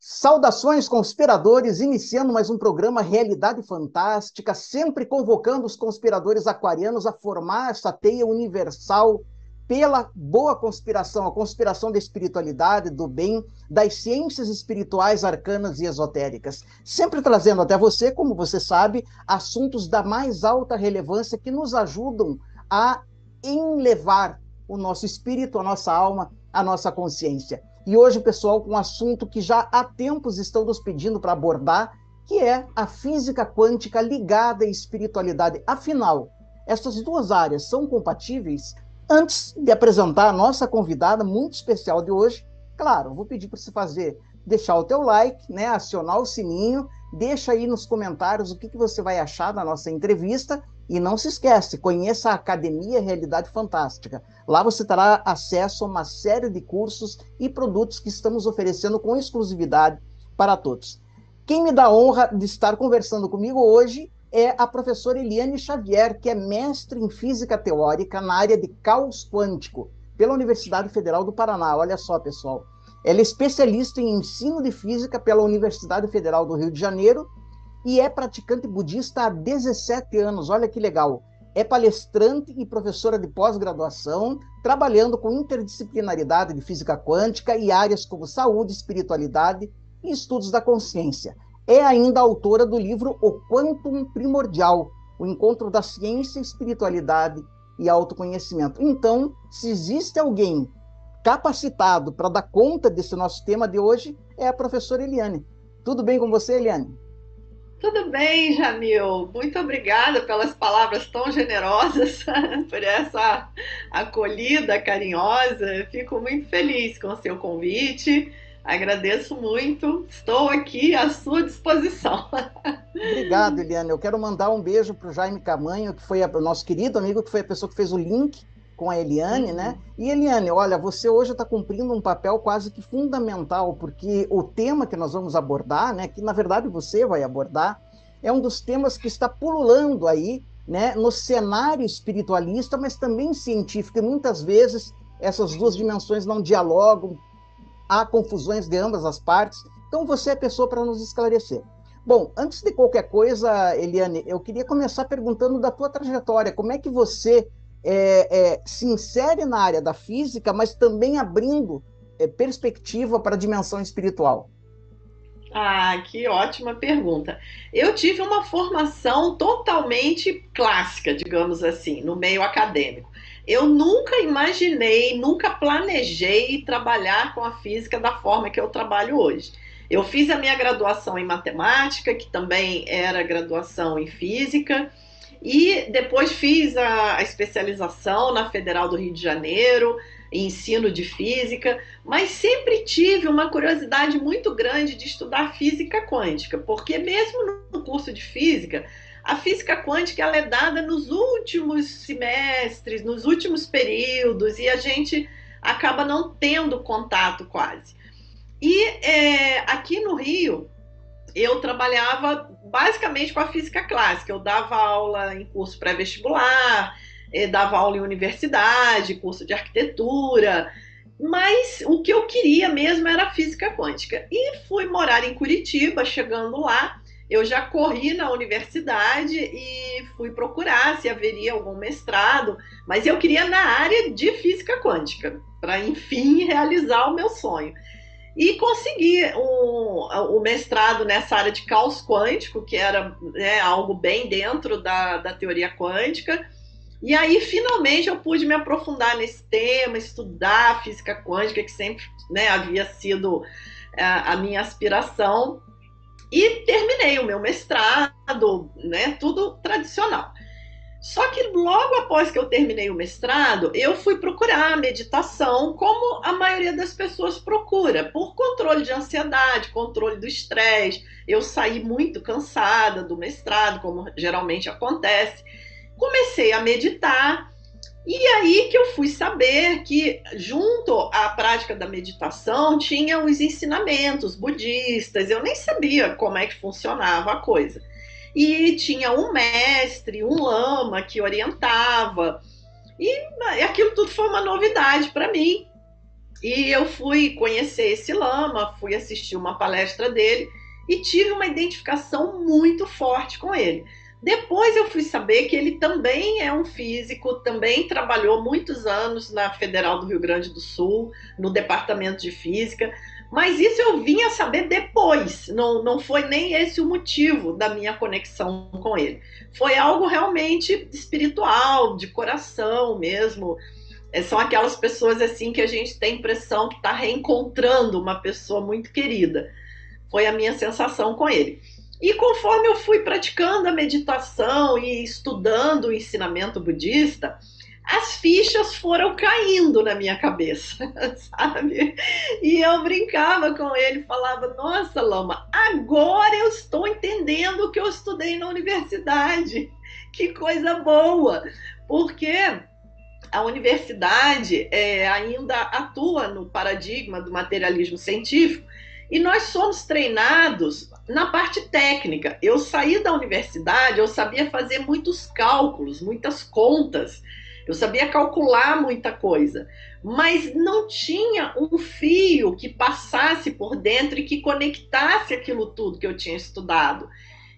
Saudações, conspiradores, iniciando mais um programa Realidade Fantástica, sempre convocando os conspiradores aquarianos a formar essa teia universal pela boa conspiração, a conspiração da espiritualidade, do bem, das ciências espirituais, arcanas e esotéricas. Sempre trazendo até você, como você sabe, assuntos da mais alta relevância que nos ajudam a enlevar o nosso espírito, a nossa alma, a nossa consciência. E hoje, pessoal, com um assunto que já há tempos estão nos pedindo para abordar, que é a física quântica ligada à espiritualidade. Afinal, essas duas áreas são compatíveis? Antes de apresentar a nossa convidada muito especial de hoje, claro, vou pedir para você fazer, deixar o teu like, né, acionar o sininho, deixa aí nos comentários o que, que você vai achar da nossa entrevista e não se esquece, conheça a Academia Realidade Fantástica. Lá você terá acesso a uma série de cursos e produtos que estamos oferecendo com exclusividade para todos. Quem me dá a honra de estar conversando comigo hoje é a professora Eliane Xavier, que é mestre em física teórica na área de caos quântico pela Universidade Federal do Paraná. Olha só, pessoal. Ela é especialista em ensino de física pela Universidade Federal do Rio de Janeiro e é praticante budista há 17 anos. Olha que legal. É palestrante e professora de pós-graduação, trabalhando com interdisciplinaridade de física quântica e áreas como saúde, espiritualidade e estudos da consciência. É ainda autora do livro O Quantum Primordial, o encontro da ciência, espiritualidade e autoconhecimento. Então, se existe alguém capacitado para dar conta desse nosso tema de hoje, é a professora Eliane. Tudo bem com você, Eliane? Tudo bem, Jamil. Muito obrigada pelas palavras tão generosas, por essa acolhida carinhosa. Fico muito feliz com o seu convite. Agradeço muito. Estou aqui à sua disposição. Obrigado, Eliane. Eu quero mandar um beijo para o Jaime Camanho, que foi o nosso querido amigo, que foi a pessoa que fez o link com a Eliane, né? uhum. né? E Eliane, olha, você hoje está cumprindo um papel quase que fundamental, porque o tema que nós vamos abordar, né, que na verdade você vai abordar, é um dos temas que está pululando aí, né, no cenário espiritualista, mas também científico, e muitas vezes essas duas dimensões não dialogam, há confusões de ambas as partes. Então você é a pessoa para nos esclarecer. Bom, antes de qualquer coisa, Eliane, eu queria começar perguntando da tua trajetória. Como é que você é, é, se insere na área da física, mas também abrindo é, perspectiva para a dimensão espiritual? Ah, que ótima pergunta. Eu tive uma formação totalmente clássica, digamos assim, no meio acadêmico. Eu nunca imaginei, nunca planejei trabalhar com a física da forma que eu trabalho hoje. Eu fiz a minha graduação em matemática, que também era graduação em física, e depois fiz a, a especialização na Federal do Rio de Janeiro, em ensino de física, mas sempre tive uma curiosidade muito grande de estudar física quântica, porque mesmo no curso de física, a física quântica ela é dada nos últimos semestres, nos últimos períodos, e a gente acaba não tendo contato quase. E é, aqui no Rio, eu trabalhava basicamente com a física clássica. Eu dava aula em curso pré-vestibular, eh, dava aula em universidade, curso de arquitetura, mas o que eu queria mesmo era física quântica. E fui morar em Curitiba, chegando lá, eu já corri na universidade e fui procurar se haveria algum mestrado, mas eu queria na área de física quântica, para enfim realizar o meu sonho. E consegui o, mestrado nessa área de caos quântico, que era né, algo bem dentro da, da teoria quântica. E aí, finalmente, eu pude me aprofundar nesse tema, estudar física quântica, que sempre né, havia sido a, é, a minha aspiração. E terminei o meu mestrado, né, tudo tradicional. Só que logo após que eu terminei o mestrado, eu fui procurar a meditação, como a maioria das pessoas procura, por controle de ansiedade, controle do estresse. Eu saí muito cansada do mestrado, como geralmente acontece. Comecei a meditar, e aí que eu fui saber que, junto à prática da meditação, tinha os ensinamentos budistas. Eu nem sabia como é que funcionava a coisa e tinha um mestre, um lama que orientava. E aquilo tudo foi uma novidade para mim. E eu fui conhecer esse lama, fui assistir uma palestra dele e tive uma identificação muito forte com ele. Depois eu fui saber que ele também é um físico, também trabalhou muitos anos na Federal do Rio Grande do Sul, no departamento de física, mas isso eu vim a saber depois, não, não foi nem esse o motivo da minha conexão com ele. Foi algo realmente espiritual, de coração mesmo. É, são aquelas pessoas assim que a gente tem impressão que está reencontrando uma pessoa muito querida. Foi a minha sensação com ele. E conforme eu fui praticando a meditação e estudando o ensinamento budista, as fichas foram caindo na minha cabeça, sabe? E eu brincava com ele, falava: Nossa, Lama, agora eu estou entendendo o que eu estudei na universidade. Que coisa boa! Porque a universidade é, ainda atua no paradigma do materialismo científico e nós somos treinados na parte técnica. Eu saí da universidade, eu sabia fazer muitos cálculos, muitas contas, eu sabia calcular muita coisa, mas não tinha um fio que passasse por dentro e que conectasse aquilo tudo que eu tinha estudado.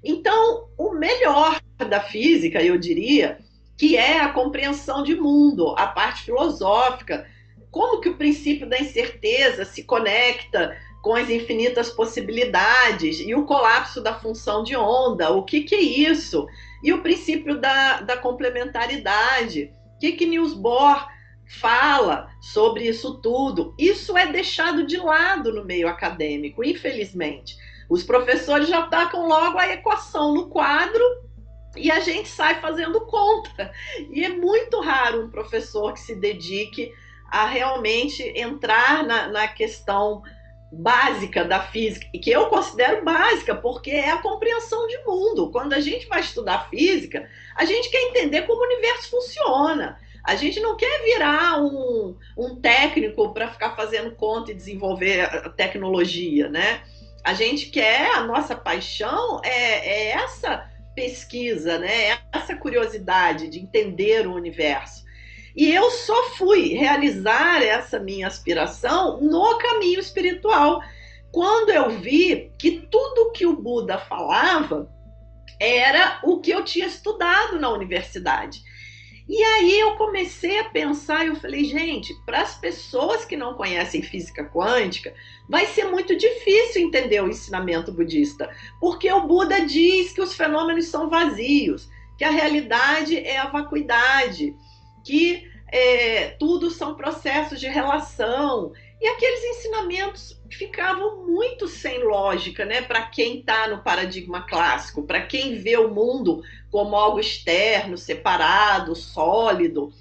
Então, o melhor da física, eu diria, que é a compreensão de mundo, a parte filosófica, como que o princípio da incerteza se conecta com as infinitas possibilidades e o colapso da função de onda, o que, que é isso? E o princípio da, da complementaridade, que, que Niels Bohr fala sobre isso tudo? Isso é deixado de lado no meio acadêmico, infelizmente. Os professores já tacam logo a equação no quadro e a gente sai fazendo conta. E é muito raro um professor que se dedique a realmente entrar na, na questão básica da física, que eu considero básica, porque é a compreensão de mundo. Quando a gente vai estudar física, a gente quer entender como o universo funciona. A gente não quer virar um, um técnico para ficar fazendo conta e desenvolver tecnologia, né? A gente quer, a nossa paixão é, é essa pesquisa, né? É essa curiosidade de entender o universo. E eu só fui realizar essa minha aspiração no caminho espiritual. Quando eu vi que tudo que o Buda falava era o que eu tinha estudado na universidade. E aí eu comecei a pensar, eu falei, gente, para as pessoas que não conhecem física quântica, vai ser muito difícil entender o ensinamento budista, porque o Buda diz que os fenômenos são vazios, que a realidade é a vacuidade, que é, tudo são processos de relação. E aqueles ensinamentos ficavam muito sem lógica, né? Para quem está no paradigma clássico, para quem vê o mundo como algo externo, separado, sólido.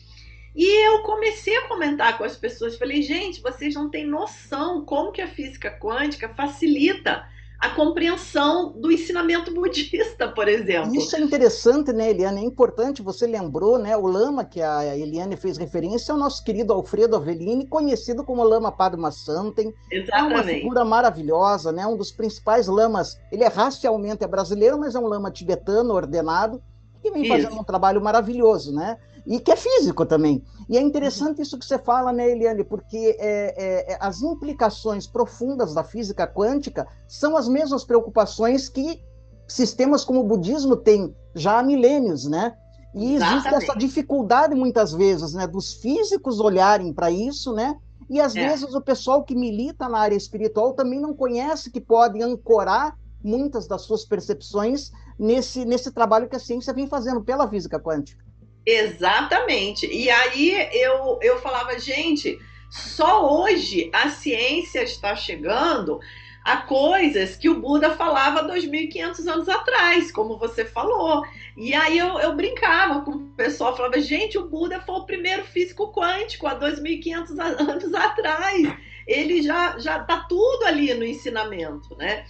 E eu comecei a comentar com as pessoas, falei, gente, vocês não têm noção como que a física quântica facilita a compreensão do ensinamento budista, por exemplo. Isso é interessante, né, Eliane? É importante, você lembrou, né? O Lama, que a Eliane fez referência, é o nosso querido Alfredo Avellini, conhecido como Lama Padma Santen. Exatamente. É uma figura maravilhosa, né? Um dos principais lamas. Ele é racialmente é brasileiro, mas é um lama tibetano ordenado, que vem fazendo isso. um trabalho maravilhoso, né? E que é físico também. E é interessante isso que você fala, né, Eliane, porque é, é, é, as implicações profundas da física quântica são as mesmas preocupações que sistemas como o budismo têm já há milênios, né? E existe Exatamente. essa dificuldade muitas vezes, né, dos físicos olharem para isso, né? E às é. vezes o pessoal que milita na área espiritual também não conhece que pode ancorar muitas das suas percepções nesse, nesse trabalho que a ciência vem fazendo pela física quântica. Exatamente. E aí eu, eu falava, gente, só hoje a ciência está chegando a coisas que o Buda falava 2.500 anos atrás, como você falou. E aí eu, eu brincava com o pessoal, falava, gente, o Buda foi o primeiro físico quântico há 2.500 anos atrás. Ele já já tá tudo ali no ensinamento, né?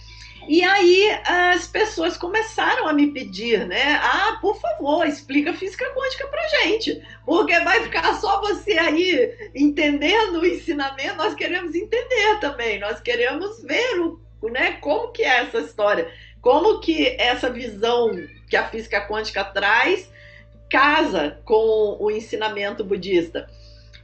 E aí as pessoas começaram a me pedir, né? Ah, por favor, explica física quântica pra gente, porque vai ficar só você aí entendendo o ensinamento, nós queremos entender também, nós queremos ver o, né, como que é essa história, como que essa visão que a física quântica traz casa com o ensinamento budista.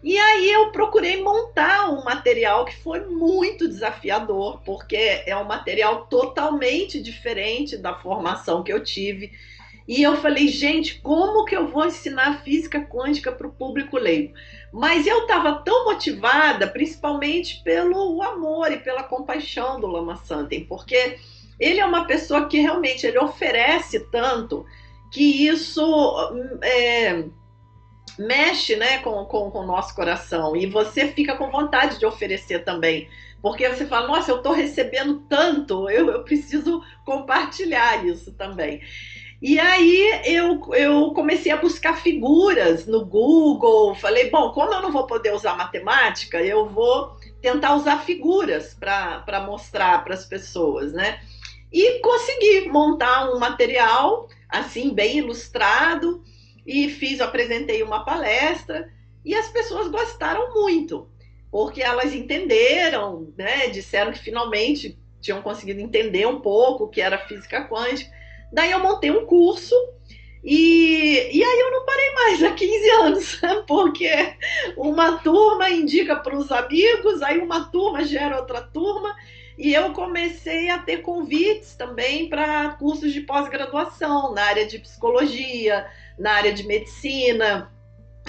E aí eu procurei montar um material que foi muito desafiador, porque é um material totalmente diferente da formação que eu tive. E eu falei, gente, como que eu vou ensinar física quântica para o público leigo? Mas eu estava tão motivada, principalmente pelo amor e pela compaixão do Lama Santem, porque ele é uma pessoa que realmente ele oferece tanto que isso é, mexe né, com, com, com o nosso coração. E você fica com vontade de oferecer também. Porque você fala, nossa, eu estou recebendo tanto, eu, eu preciso compartilhar isso também. E aí eu, eu comecei a buscar figuras no Google. Falei, bom, como eu não vou poder usar matemática, eu vou tentar usar figuras para mostrar para as pessoas, né? E consegui montar um material assim bem ilustrado e fiz, apresentei uma palestra e as pessoas gostaram muito, porque elas entenderam, né? Disseram que finalmente tinham conseguido entender um pouco o que era física quântica. Daí eu montei um curso e, e aí eu não parei mais há 15 anos, porque uma turma indica para os amigos, aí uma turma gera outra turma, e eu comecei a ter convites também para cursos de pós-graduação na área de psicologia, na área de medicina,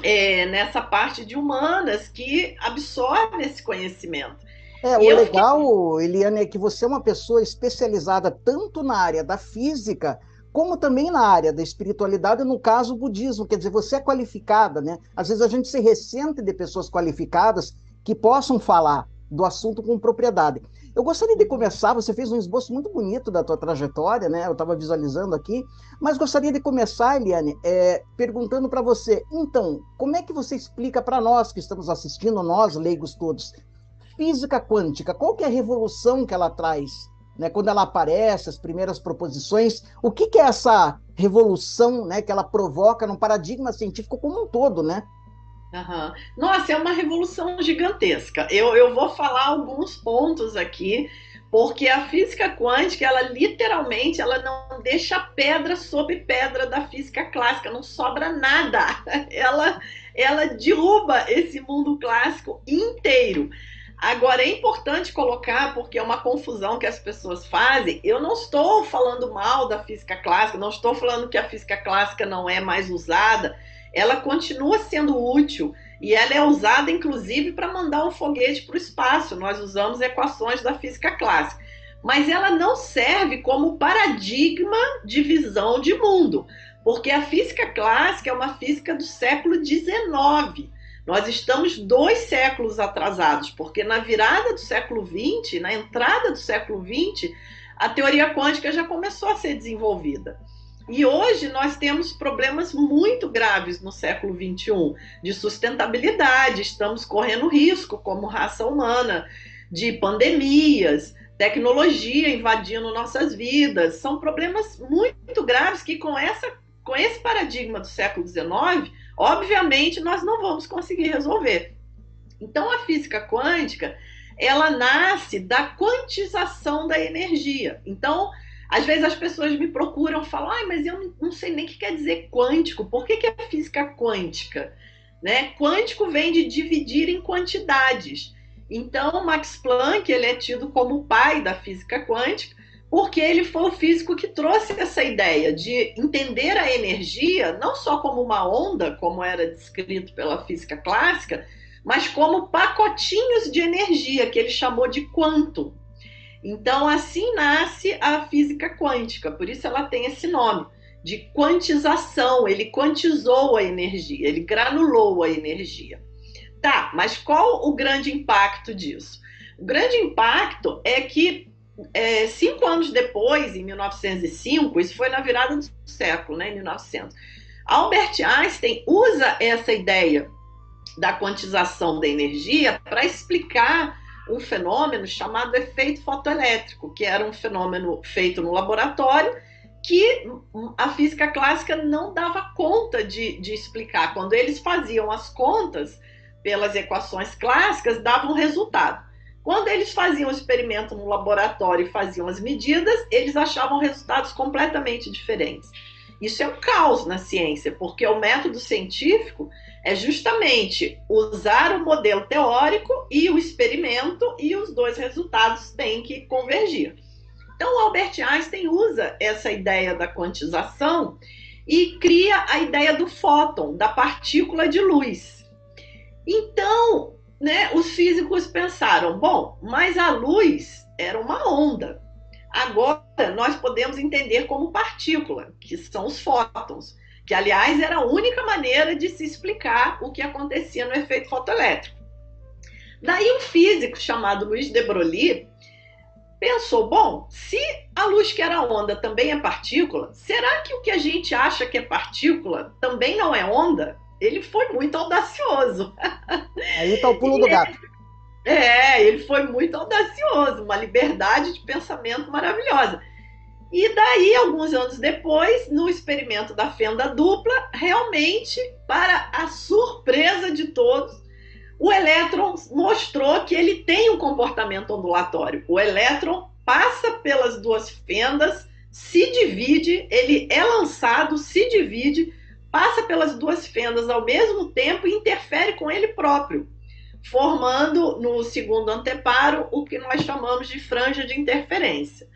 é, nessa parte de humanas que absorve esse conhecimento. É, e o legal, fiquei... Eliane, é que você é uma pessoa especializada tanto na área da física, como também na área da espiritualidade, no caso, o budismo. Quer dizer, você é qualificada, né? Às vezes a gente se ressente de pessoas qualificadas que possam falar do assunto com propriedade. Eu gostaria de começar, você fez um esboço muito bonito da tua trajetória, né? Eu estava visualizando aqui, mas gostaria de começar, Eliane, é, perguntando para você, então, como é que você explica para nós que estamos assistindo, nós leigos todos, física quântica, qual que é a revolução que ela traz? Né, quando ela aparece, as primeiras proposições, o que, que é essa revolução né, que ela provoca no paradigma científico como um todo, né? Uhum. Nossa, é uma revolução gigantesca. Eu, eu vou falar alguns pontos aqui, porque a física quântica, ela literalmente, ela não deixa pedra sobre pedra da física clássica, não sobra nada. Ela, ela derruba esse mundo clássico inteiro. Agora, é importante colocar, porque é uma confusão que as pessoas fazem. Eu não estou falando mal da física clássica, não estou falando que a física clássica não é mais usada. Ela continua sendo útil e ela é usada, inclusive, para mandar um foguete para o espaço. Nós usamos equações da física clássica. Mas ela não serve como paradigma de visão de mundo, porque a física clássica é uma física do século XIX nós estamos dois séculos atrasados, porque na virada do século XX, na entrada do século XX, a teoria quântica já começou a ser desenvolvida. E hoje nós temos problemas muito graves no século XXI de sustentabilidade, estamos correndo risco como raça humana, de pandemias, tecnologia invadindo nossas vidas. São problemas muito graves que com, essa, com esse paradigma do século XIX Obviamente, nós não vamos conseguir resolver. Então, a física quântica, ela nasce da quantização da energia. Então, às vezes as pessoas me procuram, falam, ah, mas eu não sei nem o que quer dizer quântico. Por que, que é física quântica? Né? Quântico vem de dividir em quantidades. Então, Max Planck ele é tido como o pai da física quântica, porque ele foi o físico que trouxe essa ideia de entender a energia não só como uma onda, como era descrito pela física clássica, mas como pacotinhos de energia, que ele chamou de quantum. Então, assim nasce a física quântica, por isso ela tem esse nome, de quantização. Ele quantizou a energia, ele granulou a energia. Tá, mas qual o grande impacto disso? O grande impacto é que é, cinco anos depois, em 1905, isso foi na virada do século, né, em 1900, Albert Einstein usa essa ideia da quantização da energia para explicar um fenômeno chamado efeito fotoelétrico, que era um fenômeno feito no laboratório que a física clássica não dava conta de, de explicar. Quando eles faziam as contas pelas equações clássicas, davam um resultado. Quando eles faziam o experimento no laboratório e faziam as medidas, eles achavam resultados completamente diferentes. Isso é um caos na ciência, porque o método científico é justamente usar o modelo teórico e o experimento, e os dois resultados têm que convergir. Então, o Albert Einstein usa essa ideia da quantização e cria a ideia do fóton, da partícula de luz. Então, né, os físicos pensaram: bom, mas a luz era uma onda. Agora nós podemos entender como partícula, que são os fótons, que aliás era a única maneira de se explicar o que acontecia no efeito fotoelétrico. Daí um físico chamado Luiz de Broglie pensou: bom, se a luz que era onda também é partícula, será que o que a gente acha que é partícula também não é onda? Ele foi muito audacioso. Aí está o pulo do gato. É, ele foi muito audacioso, uma liberdade de pensamento maravilhosa. E daí, alguns anos depois, no experimento da fenda dupla, realmente, para a surpresa de todos, o elétron mostrou que ele tem um comportamento ondulatório. O elétron passa pelas duas fendas, se divide, ele é lançado, se divide, passa pelas duas fendas ao mesmo tempo e interfere com ele próprio, formando no segundo anteparo o que nós chamamos de franja de interferência.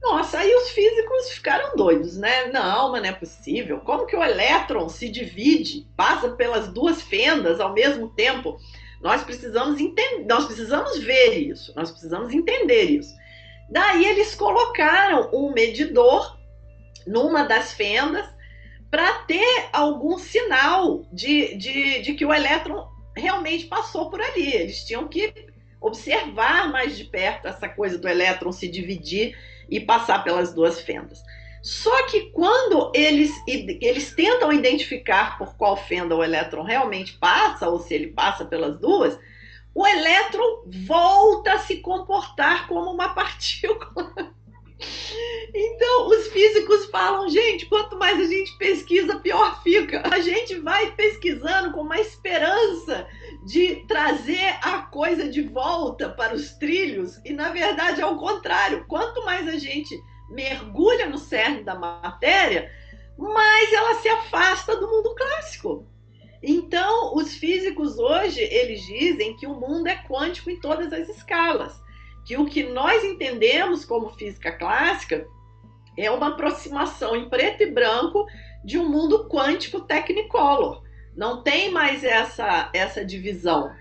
Nossa, aí os físicos ficaram doidos, né? Não, mas não é possível. Como que o elétron se divide, passa pelas duas fendas ao mesmo tempo? Nós precisamos entender, nós precisamos ver isso, nós precisamos entender isso. Daí eles colocaram um medidor numa das fendas para ter algum sinal de, de, de que o elétron realmente passou por ali. Eles tinham que observar mais de perto essa coisa do elétron se dividir e passar pelas duas fendas. Só que quando eles, eles tentam identificar por qual fenda o elétron realmente passa, ou se ele passa pelas duas, o elétron volta a se comportar como uma partícula. Então, os físicos falam, gente, quanto mais a gente pesquisa, pior fica. A gente vai pesquisando com uma esperança de trazer a coisa de volta para os trilhos, e na verdade é o contrário. Quanto mais a gente mergulha no cerne da matéria, mais ela se afasta do mundo clássico. Então, os físicos hoje, eles dizem que o mundo é quântico em todas as escalas, que o que nós entendemos como física clássica é uma aproximação em preto e branco de um mundo quântico technicolor. Não tem mais essa, essa divisão.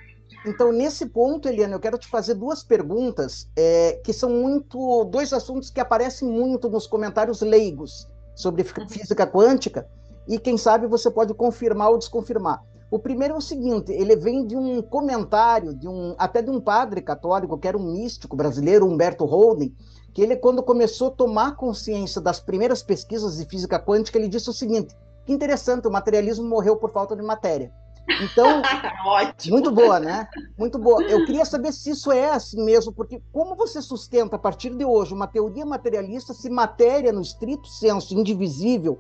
Então, nesse ponto, Eliana, eu quero te fazer duas perguntas é, que são muito. dois assuntos que aparecem muito nos comentários leigos sobre uhum. física quântica, e quem sabe você pode confirmar ou desconfirmar. O primeiro é o seguinte: ele vem de um comentário, de um até de um padre católico, que era um místico brasileiro, Humberto Holden, que ele, quando começou a tomar consciência das primeiras pesquisas de física quântica, ele disse o seguinte: que interessante, o materialismo morreu por falta de matéria. Então, muito boa, né? Muito boa. Eu queria saber se isso é assim mesmo, porque como você sustenta a partir de hoje uma teoria materialista se matéria no estrito senso indivisível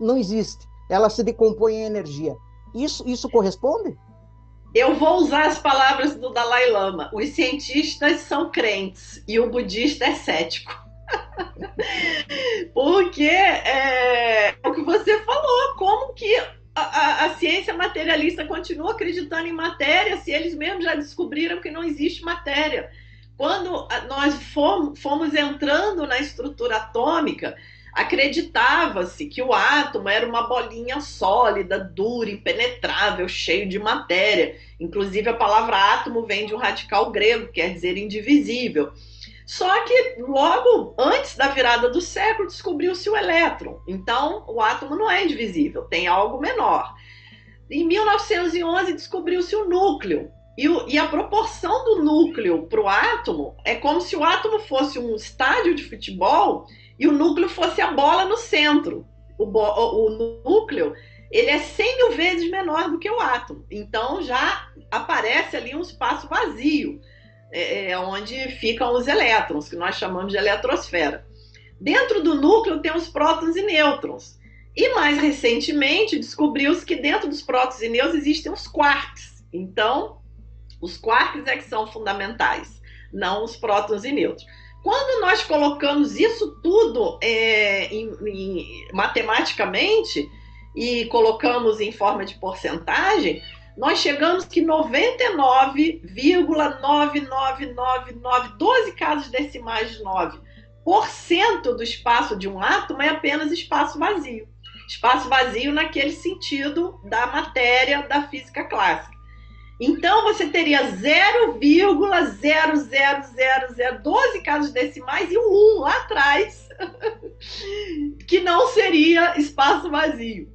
não existe? Ela se decompõe em energia. Isso, isso corresponde? Eu vou usar as palavras do Dalai Lama. Os cientistas são crentes e o budista é cético. Porque é, é o que você falou, como que a, a, ciência materialista continua acreditando em matéria se eles mesmos já descobriram que não existe matéria. Quando nós fomos, fomos entrando na estrutura atômica, acreditava-se que o átomo era uma bolinha sólida, dura, impenetrável, cheio de matéria. Inclusive, a palavra átomo vem de um radical grego, quer dizer indivisível. Só que logo antes da virada do século descobriu-se o elétron. Então, o átomo não é indivisível, tem algo menor. Em 1911 descobriu-se o núcleo. E, o, e, a proporção do núcleo para o átomo é como se o átomo fosse um estádio de futebol e o núcleo fosse a bola no centro. O, o, núcleo ele é 100 mil vezes menor do que o átomo. Então já aparece ali um espaço vazio é, onde ficam os elétrons, que nós chamamos de eletrosfera. Dentro do núcleo tem os prótons e nêutrons. E mais recentemente descobriu-se que dentro dos prótons e nêutrons existem os quarks. Então, os quarks é que são fundamentais, não os prótons e nêutrons. Quando nós colocamos isso tudo é, em, em, matematicamente, e colocamos em forma de porcentagem, nós chegamos que 99,9999, 12 casos decimais de 9, por cento do espaço de um átomo é apenas espaço vazio. Espaço vazio naquele sentido da matéria da física clássica. Então você teria 0,00012 casos decimais e um 1 lá atrás, que não seria espaço vazio.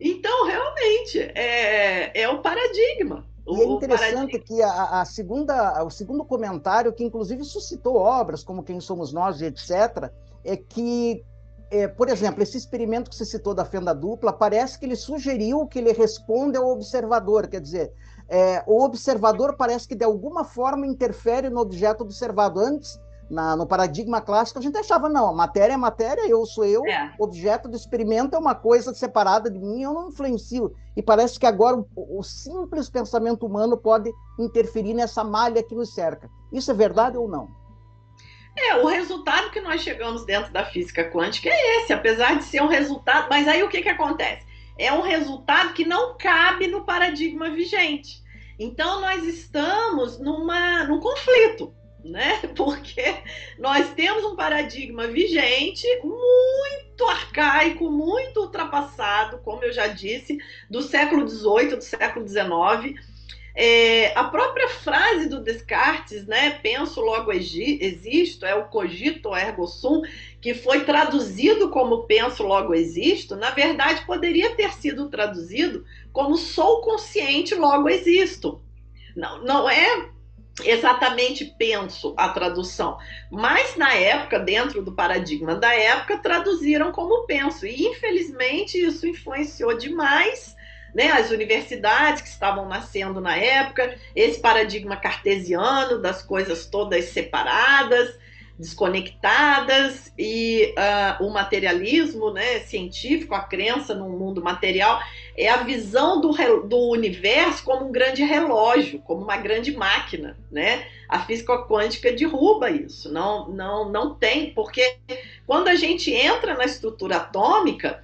Então, realmente, é, é o paradigma. E é interessante que a, a, segunda, o segundo comentário, que inclusive suscitou obras como Quem Somos Nós e etc., é que, é, por exemplo, esse experimento que você citou da fenda dupla, parece que ele sugeriu que ele responde ao observador, quer dizer, é, o observador parece que de alguma forma interfere no objeto observado. Antes, na, no paradigma clássico, a gente achava, não, a matéria é matéria, eu sou eu, é. objeto do experimento é uma coisa separada de mim, eu não influencio. E parece que agora o, o, simples pensamento humano pode interferir nessa malha que nos cerca. Isso é verdade ou não? É, o resultado que nós chegamos dentro da física quântica é esse, apesar de ser um resultado. Mas aí o que, que acontece? É um resultado que não cabe no paradigma vigente. Então nós estamos numa, num conflito né? Porque nós temos um paradigma vigente muito arcaico, muito ultrapassado, como eu já disse, do século XVIII, do século XIX. É, a própria frase do Descartes, né, penso logo existo, é o cogito ergo sum, que foi traduzido como penso logo existo, na verdade poderia ter sido traduzido como sou consciente logo existo. Não, não é exatamente penso a tradução, mas na época, dentro do paradigma da época, traduziram como penso, e infelizmente isso influenciou demais né, as universidades que estavam nascendo na época, esse paradigma cartesiano das coisas todas separadas, desconectadas e uh, o materialismo né, científico, a crença no mundo material, é a visão do, do universo como um grande relógio, como uma grande máquina. Né? A física quântica derruba isso, não, não, não tem, porque quando a gente entra na estrutura atômica,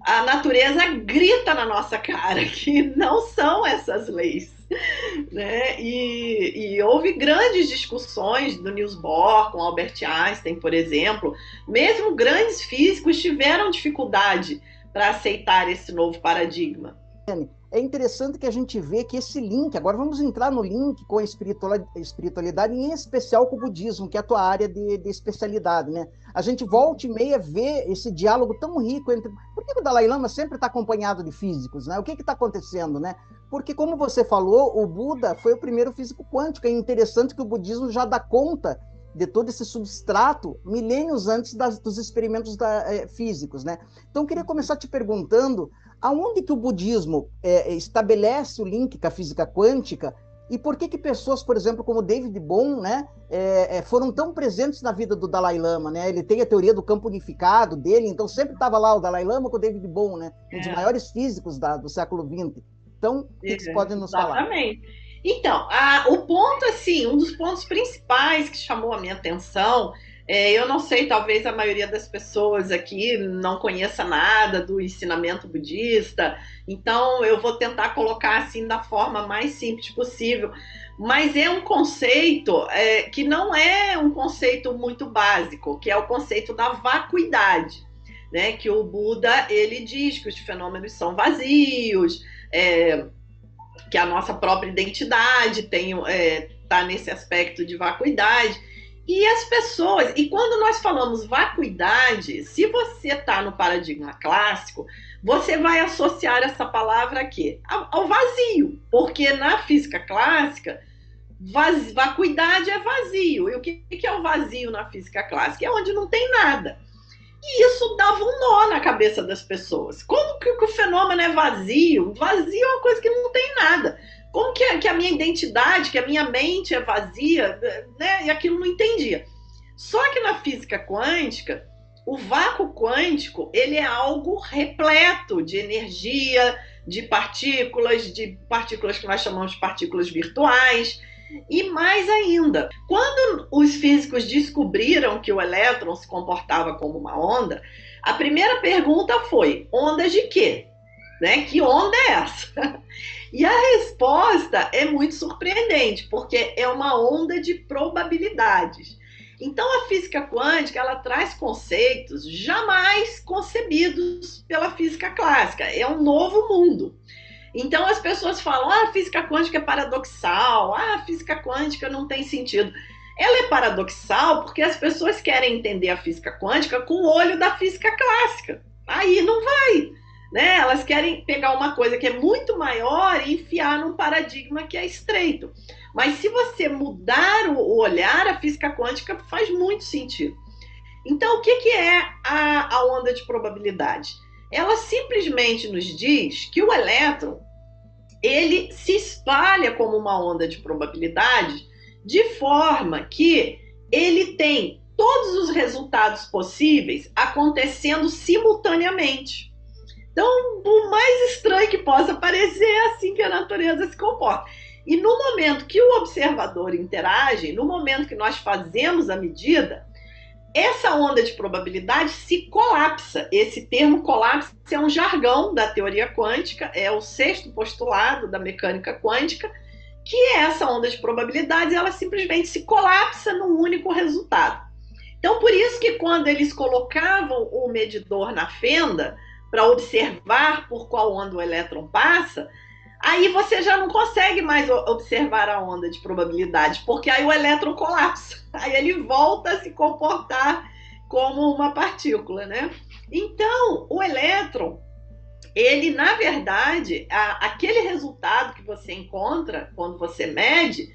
a natureza grita na nossa cara que não são essas leis né? E, e, houve grandes discussões do Niels Bohr com Albert Einstein, por exemplo. Mesmo grandes físicos tiveram dificuldade para aceitar esse novo paradigma é interessante que a gente vê que esse link, agora vamos entrar no link com a espiritualidade, em especial com o budismo, que é a tua área de, de especialidade, né? A gente volta e meia vê esse diálogo tão rico entre... Por que o Dalai Lama sempre está acompanhado de físicos, né? O que está acontecendo, né? Porque, como você falou, o Buda foi o primeiro físico quântico. É interessante que o budismo já dá conta de todo esse substrato milênios antes das, dos experimentos da, é, físicos, né? Então, eu queria começar te perguntando aonde que o budismo é, estabelece o link com a física quântica e por que que pessoas, por exemplo, como David Bohm, né, é, foram tão presentes na vida do Dalai Lama, né? Ele tem a teoria do campo unificado dele, então sempre estava lá o Dalai Lama com o David Bohm, né? Um dos é. maiores físicos da, do século XX. Então, o que, que você pode nos falar? Exatamente. Então, a, o ponto, assim, um dos pontos principais que chamou a minha atenção é, eu não sei, talvez a maioria das pessoas aqui não conheça nada do ensinamento budista, então eu vou tentar colocar assim da forma mais simples possível. Mas é um conceito é, que não é um conceito muito básico, que é o conceito da vacuidade, né? Que o Buda ele diz que os fenômenos são vazios, é, que a nossa própria identidade tem é, tá nesse aspecto de vacuidade. E as pessoas, e quando nós falamos vacuidade, se você está no paradigma clássico, você vai associar essa palavra aqui ao vazio, porque na física clássica, vaz, vacuidade é vazio. E o que, que é o vazio na física clássica? É onde não tem nada. E isso dava um nó na cabeça das pessoas. Como que, o fenômeno é vazio? Vazio é uma coisa que não tem nada. Como que a, que a minha identidade, que a minha mente é vazia, né? E aquilo não entendia. Só que na física quântica, o vácuo quântico ele é algo repleto de energia, de partículas, de partículas que nós chamamos de partículas virtuais. E mais ainda, quando os físicos descobriram que o elétron se comportava como uma onda, a primeira pergunta foi: ondas de quê? né? Que onda é essa? E a resposta é muito surpreendente, porque é uma onda de probabilidades. Então a física quântica, ela traz conceitos jamais concebidos pela física clássica. É um novo mundo. Então as pessoas falam: "Ah, a física quântica é paradoxal. Ah, a física quântica não tem sentido". Ela é paradoxal porque as pessoas querem entender a física quântica com o olho da física clássica. Aí não vai. Né? Elas querem pegar uma coisa que é muito maior e enfiar num paradigma que é estreito. Mas se você mudar o olhar, a física quântica faz muito sentido. Então, o que, que é a, a onda de probabilidade? Ela simplesmente nos diz que o elétron ele se espalha como uma onda de probabilidade de forma que ele tem todos os resultados possíveis acontecendo simultaneamente. Então, o mais estranho que possa parecer é assim que a natureza se comporta. E no momento que o observador interage, no momento que nós fazemos a medida, essa onda de probabilidade se colapsa. Esse termo colapso é um jargão da teoria quântica, é o sexto postulado da mecânica quântica, que é essa onda de probabilidades, ela simplesmente se colapsa num único resultado. Então, por isso que quando eles colocavam o medidor na fenda, para observar por qual onda o elétron passa, aí você já não consegue mais observar a onda de probabilidade, porque aí o elétron colapsa, aí ele volta a se comportar como uma partícula, né? Então, o elétron, ele, na verdade, a, aquele resultado que você encontra quando você mede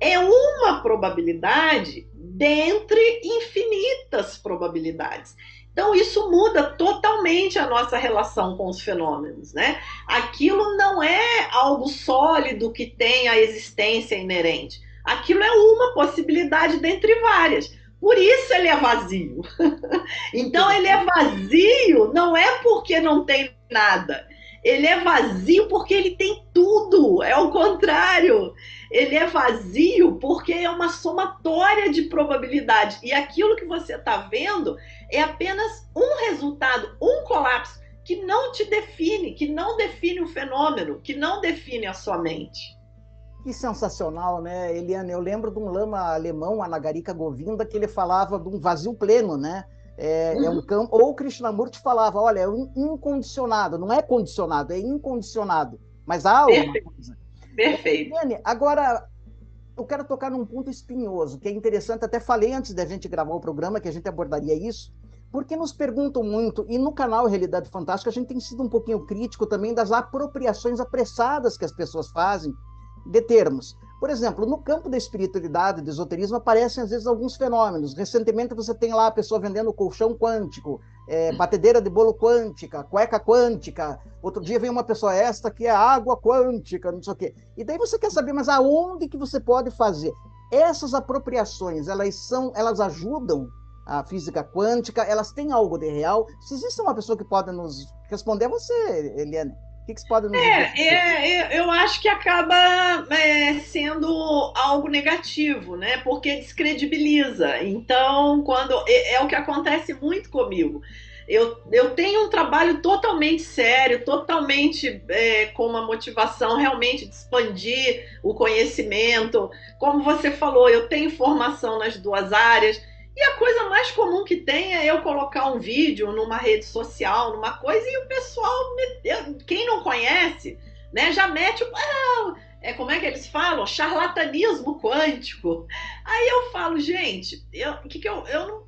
é uma probabilidade dentre infinitas probabilidades. Então, isso muda totalmente a nossa relação com os fenômenos, né? Aquilo não é algo sólido que tem a existência inerente. Aquilo é uma possibilidade dentre várias. Por isso ele é vazio. então, ele é vazio não é porque não tem nada. Ele é vazio porque ele tem tudo. É o contrário ele é vazio porque é uma somatória de probabilidade. E aquilo que você está vendo é apenas um resultado, um colapso, que não te define, que não define o fenômeno, que não define a sua mente. Que sensacional, né, Eliane? Eu lembro de um lama alemão, Anagarika Govinda, que ele falava de um vazio pleno, né? É, é um campo. Ou Krishnamurti falava: olha, é um incondicionado, não é condicionado, é incondicionado. Mas há alguma coisa. Perfeito. Dani, agora eu quero tocar num ponto espinhoso, que é interessante, até falei antes da gente gravar o programa que a gente abordaria isso, porque nos perguntam muito, e no canal Realidade Fantástica a gente tem sido um pouquinho crítico também das apropriações apressadas que as pessoas fazem de termos. Por exemplo, no campo da espiritualidade, do esoterismo, aparecem às vezes alguns fenômenos. Recentemente você tem lá a pessoa vendendo colchão quântico, é, batedeira de bolo quântica, cueca quântica. Outro dia veio uma pessoa esta que é água quântica, não sei o quê. E daí você quer saber, mas aonde que você pode fazer? Essas apropriações, elas são, elas ajudam a física quântica, elas têm algo de real? Se existe uma pessoa que pode nos responder, é você, Eliane. O que, que você pode nos é, dizer? É, é, eu acho que acaba é, sendo algo negativo, né? Porque descredibiliza. Então, quando é, é, o que acontece muito comigo. Eu, eu tenho um trabalho totalmente sério, totalmente é, com uma motivação realmente de expandir o conhecimento. Como você falou, eu tenho formação nas duas áreas e a coisa mais comum que tem é eu colocar um vídeo numa rede social, numa coisa, e o pessoal, quem não conhece, né, já mete o. Ah, é, como é que eles falam? Charlatanismo quântico. Aí eu falo, gente, eu, que que eu, eu não.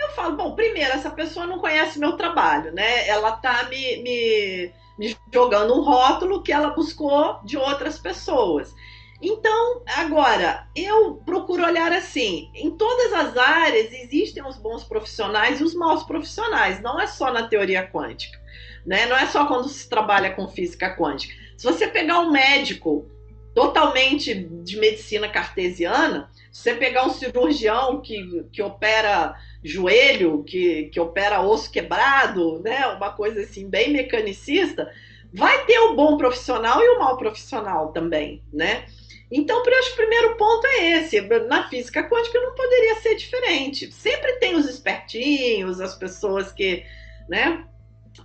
Eu falo, bom, primeiro, essa pessoa não conhece meu trabalho, né? Ela tá me, me, me jogando um rótulo que ela buscou de outras pessoas. Então, agora, eu procuro olhar assim: em todas as áreas existem os bons profissionais e os maus profissionais, não é só na teoria quântica, né? não é só quando se trabalha com física quântica. Se você pegar um médico totalmente de medicina cartesiana, se você pegar um cirurgião que, que opera joelho, que, que opera osso quebrado, né? uma coisa assim, bem mecanicista, vai ter o bom profissional e o mau profissional também, né? Então, acho que o primeiro ponto é esse. Na física quântica não poderia ser diferente. Sempre tem os espertinhos, as pessoas que, né?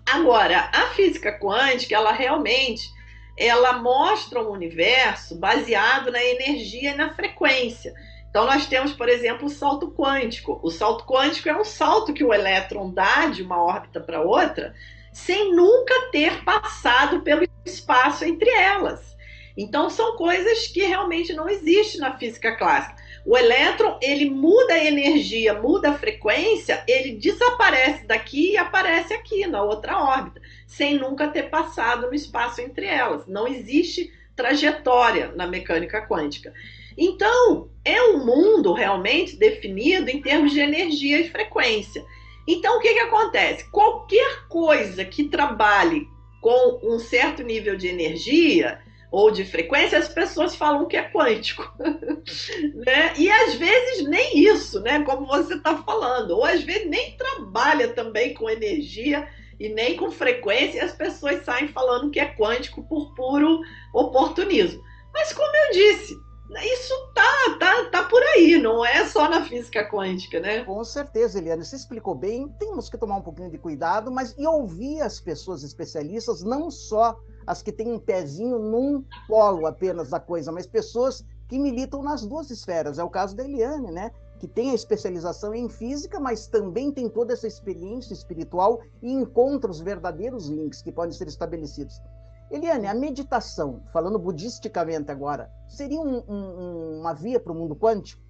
Agora, a física quântica, ela realmente ela mostra um universo baseado na energia e na frequência. Então, nós temos, por exemplo, o salto quântico. O salto quântico é um salto que o elétron dá de uma órbita para outra, sem nunca ter passado pelo espaço entre elas. Então, são coisas que realmente não existem na física clássica. O elétron, ele muda a energia, muda a frequência, ele desaparece daqui e aparece aqui, na outra órbita, sem nunca ter passado no espaço entre elas. Não existe trajetória na mecânica quântica. Então, é um mundo realmente definido em termos de energia e frequência. Então, o que, que acontece? Qualquer coisa que trabalhe com um certo nível de energia, ou de frequência, as pessoas falam que é quântico. né? E às vezes nem isso, né? como você está falando, ou às vezes nem trabalha também com energia e nem com frequência, e as pessoas saem falando que é quântico por puro oportunismo. Mas como eu disse, isso tá, tá, tá por aí, não é só na física quântica, né? Com certeza, Eliane, você explicou bem. Temos que tomar um pouquinho de cuidado, mas e ouvir as pessoas especialistas, não só as que têm um pezinho num polo apenas da coisa, mas pessoas que militam nas duas esferas. É o caso da Eliane, né? Que tem a especialização em física, mas também tem toda essa experiência espiritual e encontra os verdadeiros links que podem ser estabelecidos. Eliane, a meditação, falando budisticamente agora, seria um, um, uma via para o mundo quântico?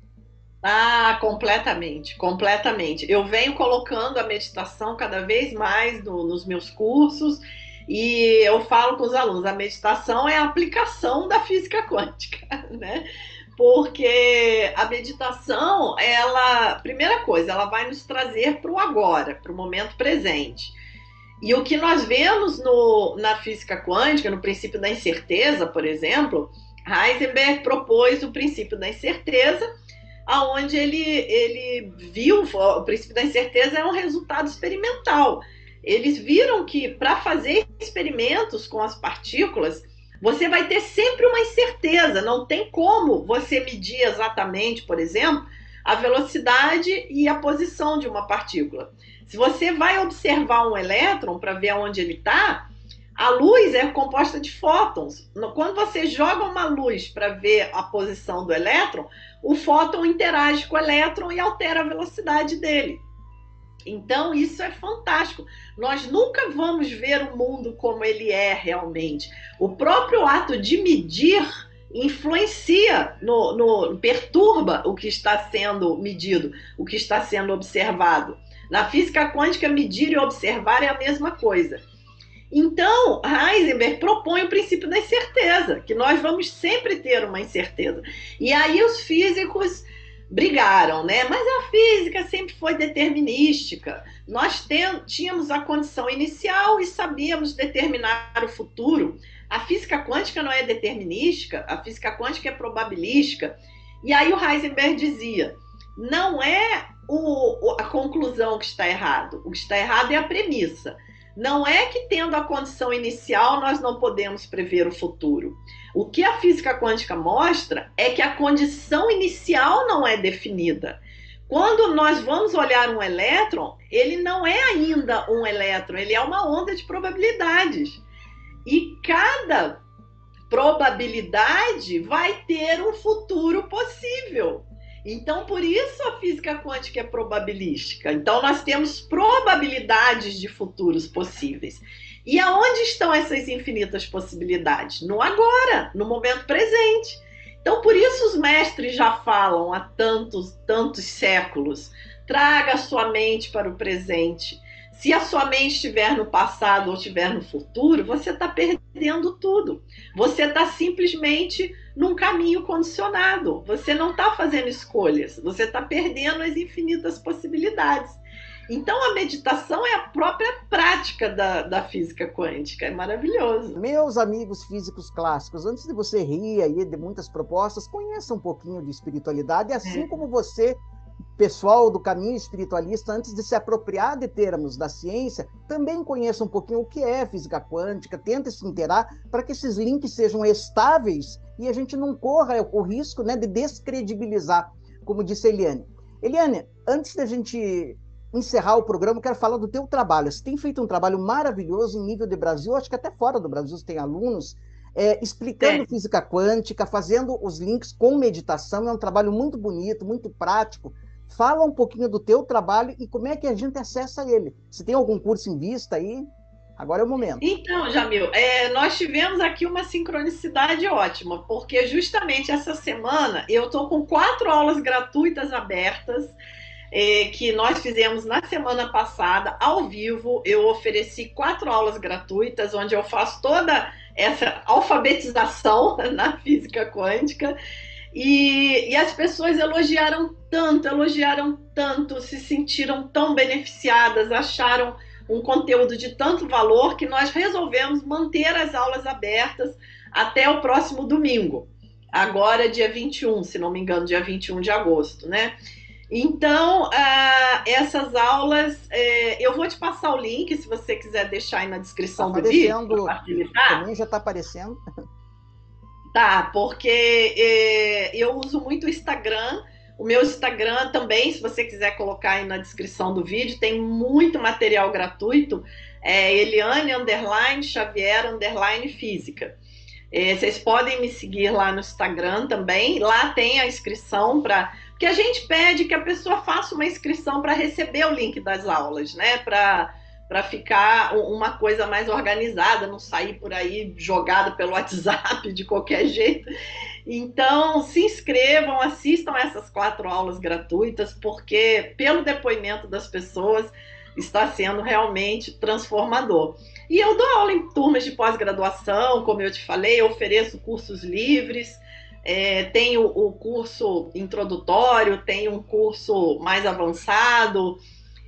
Ah, completamente, completamente. Eu venho colocando a meditação cada vez mais no, nos meus cursos e eu falo com os alunos, a meditação é a aplicação da física quântica, né? Porque a meditação, ela, primeira coisa, ela vai nos trazer para o agora, para o momento presente. E o que nós vemos no, na física quântica, no princípio da incerteza, por exemplo, Heisenberg propôs o princípio da incerteza, aonde ele, ele viu o princípio da incerteza é um resultado experimental eles viram que para fazer experimentos com as partículas, você vai ter sempre uma incerteza, não tem como você medir exatamente, por exemplo, a velocidade e a posição de uma partícula. Se você vai observar um elétron para ver onde ele está, a luz é composta de fótons. Quando você joga uma luz para ver a posição do elétron, o fóton interage com o elétron e altera a velocidade dele. Então, isso é fantástico. Nós nunca vamos ver o mundo como ele é realmente. O próprio ato de medir influencia, no, no, perturba o que está sendo medido, o que está sendo observado. Na física quântica, medir e observar é a mesma coisa. Então, Heisenberg propõe o princípio da incerteza, que nós vamos sempre ter uma incerteza. E aí os físicos brigaram, né? Mas a física sempre foi determinística. Nós tínhamos a condição inicial e sabíamos determinar o futuro. A física quântica não é determinística, a física quântica é probabilística. E aí o Heisenberg dizia: não é o, a conclusão que está errado, o que está errado é a premissa. Não é que tendo a condição inicial nós não podemos prever o futuro. O que a física quântica mostra é que a condição inicial não é definida. Quando nós vamos olhar um elétron, ele não é ainda um elétron, ele é uma onda de probabilidades. E cada probabilidade vai ter um futuro possível. Então, por isso a física quântica é probabilística. Então, nós temos probabilidades de futuros possíveis. E aonde estão essas infinitas possibilidades? No agora, no momento presente. Então, por isso os mestres já falam há tantos, tantos séculos: traga sua mente para o presente. Se a sua mente estiver no passado ou estiver no futuro, você está perdendo tudo. Você está simplesmente num caminho condicionado. Você não está fazendo escolhas, você está perdendo as infinitas possibilidades. Então a meditação é a própria prática da, da física quântica, é maravilhoso. Meus amigos físicos clássicos, antes de você rir aí de muitas propostas, conheça um pouquinho de espiritualidade, assim é. como você pessoal do caminho espiritualista, antes de se apropriar de termos da ciência, também conheça um pouquinho o que é física quântica, tente se inteirar para que esses links sejam estáveis e a gente não corra o risco né, de descredibilizar, como disse a Eliane. Eliane, antes da gente encerrar o programa, quero falar do teu trabalho. Você tem feito um trabalho maravilhoso em nível de Brasil, acho que até fora do Brasil você tem alunos é, explicando é. física quântica, fazendo os links com meditação. É um trabalho muito bonito, muito prático. Fala um pouquinho do teu trabalho e como é que a gente acessa ele. Se tem algum curso em vista aí? Agora é o momento. Então, Jamil, é, nós tivemos aqui uma sincronicidade ótima, porque justamente essa semana eu estou com quatro aulas gratuitas abertas é, que nós fizemos na semana passada, ao vivo. Eu ofereci quatro aulas gratuitas, onde eu faço toda essa alfabetização na física quântica. E, e, as pessoas elogiaram tanto, elogiaram tanto, se sentiram tão beneficiadas, acharam um conteúdo de tanto valor que nós resolvemos manter as aulas abertas até o próximo domingo. Agora, dia 21, se não me engano, dia 21 de agosto, né? Então, uh, essas aulas, uh, eu vou te passar o link, se você quiser deixar aí na descrição tá do vídeo. Também já está aparecendo. Tá, porque uh, eu uso muito o Instagram o meu Instagram também, se você quiser colocar aí na descrição do vídeo, tem muito material gratuito. É Eliane Underline Xavier Underline Física. É, vocês podem me seguir lá no Instagram também. Lá tem a inscrição para. Porque a gente pede que a pessoa faça uma inscrição para receber o link das aulas, né? Para para ficar uma coisa mais organizada, não sair por aí jogado pelo WhatsApp de qualquer jeito. Então, se inscrevam, assistam essas quatro aulas gratuitas, porque, pelo depoimento das pessoas, está sendo realmente transformador. E eu dou aula em turmas de pós-graduação, como eu te falei, eu ofereço cursos livres, é, tenho o curso introdutório, tenho um curso mais avançado,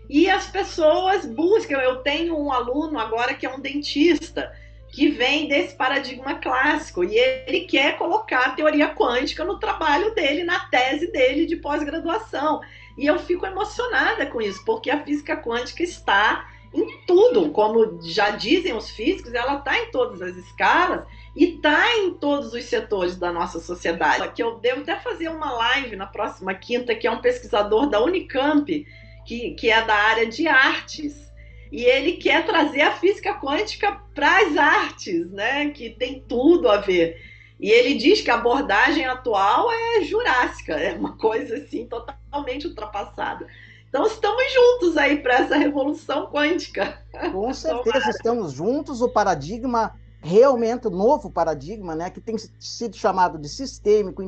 e as pessoas buscam. Eu tenho um aluno agora que é um dentista que vem desse paradigma clássico e ele quer colocar a teoria quântica no trabalho dele, na tese dele de pós-graduação. E eu fico emocionada com isso, porque a física quântica está em tudo, como já dizem os físicos, ela está em todas as escalas e está em todos os setores da nossa sociedade. Que eu devo até fazer uma live na próxima quinta, que é um pesquisador da Unicamp, que, que é da área de artes e ele quer trazer a física quântica para as artes, né? Que tem tudo a ver. E ele diz que a abordagem atual é jurássica, é uma coisa assim totalmente ultrapassada. Então estamos juntos aí para essa revolução quântica. Com certeza estamos juntos. O paradigma realmente o novo paradigma, né, que tem sido chamado de sistêmico,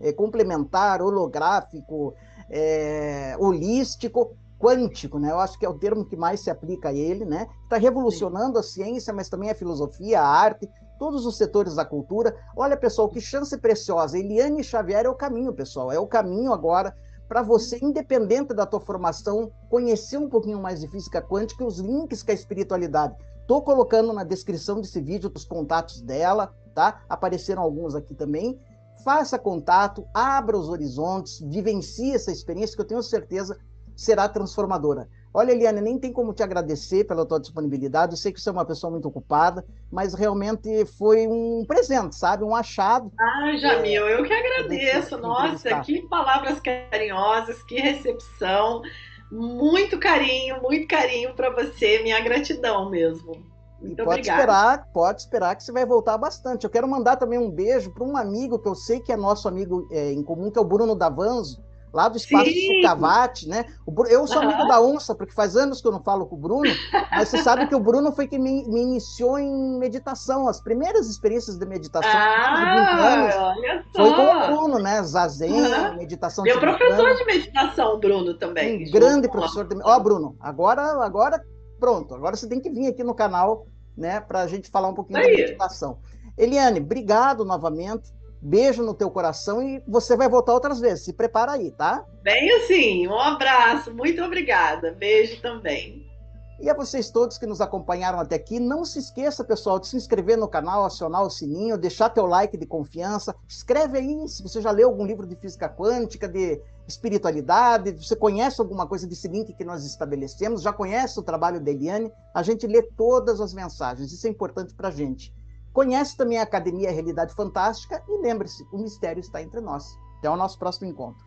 é, complementar, holográfico, é, holístico, quântico, né? Eu acho que é o termo que mais se aplica a ele, né? Está revolucionando Sim. a ciência, mas também a filosofia, a arte, todos os setores da cultura. Olha, pessoal, que chance preciosa. Eliane Xavier é o caminho, pessoal. É o caminho agora para você, independente da tua formação, conhecer um pouquinho mais de física quântica e os links com a espiritualidade. Estou colocando na descrição desse vídeo os contatos dela, tá? Apareceram alguns aqui também. Faça contato, abra os horizontes, vivencie essa experiência que eu tenho certeza será transformadora. Olha, Eliane, nem tem como te agradecer pela tua disponibilidade. Eu sei que você é uma pessoa muito ocupada, mas realmente foi um presente, sabe? Um achado. Ah, Jamil, é, eu que agradeço. Nossa, que palavras carinhosas, que recepção. Muito carinho, muito carinho para você. Minha gratidão mesmo. Muito e pode obrigada. esperar, pode esperar que você vai voltar bastante. Eu quero mandar também um beijo para um amigo que eu sei que é nosso amigo é, em comum, que é o Bruno Davanzo lá do espaço Sucavati, né? eu sou amigo da onça, porque faz anos que eu não falo com o Bruno, mas você sabe que o Bruno foi quem me, me iniciou em meditação, as primeiras experiências de meditação ah, anos, olha só. foi com o Bruno, né? Zazen, uhum. meditação Meu professor de meditação, Bruno, também. Um grande professor de Ó, oh, Bruno, agora, agora, pronto, agora você tem que vir aqui no canal, né, para a gente falar um pouquinho Aí. de meditação. Eliane, obrigado novamente. Beijo no teu coração e você vai voltar outras vezes. Se prepara aí, tá? Bem assim. Um abraço. Muito obrigada. Beijo também. E a vocês todos que nos acompanharam até aqui, não se esqueça, pessoal, de se inscrever no canal, acionar o sininho, deixar teu like de confiança. Escreve aí se você já leu algum livro de física quântica, de espiritualidade, você conhece alguma coisa desse link que nós estabelecemos, já conhece o trabalho da Eliane, a gente lê todas as mensagens, isso é importante para a gente. Conhece também a Academia Realidade Fantástica e lembre-se, o mistério está entre nós. Até o nosso próximo encontro.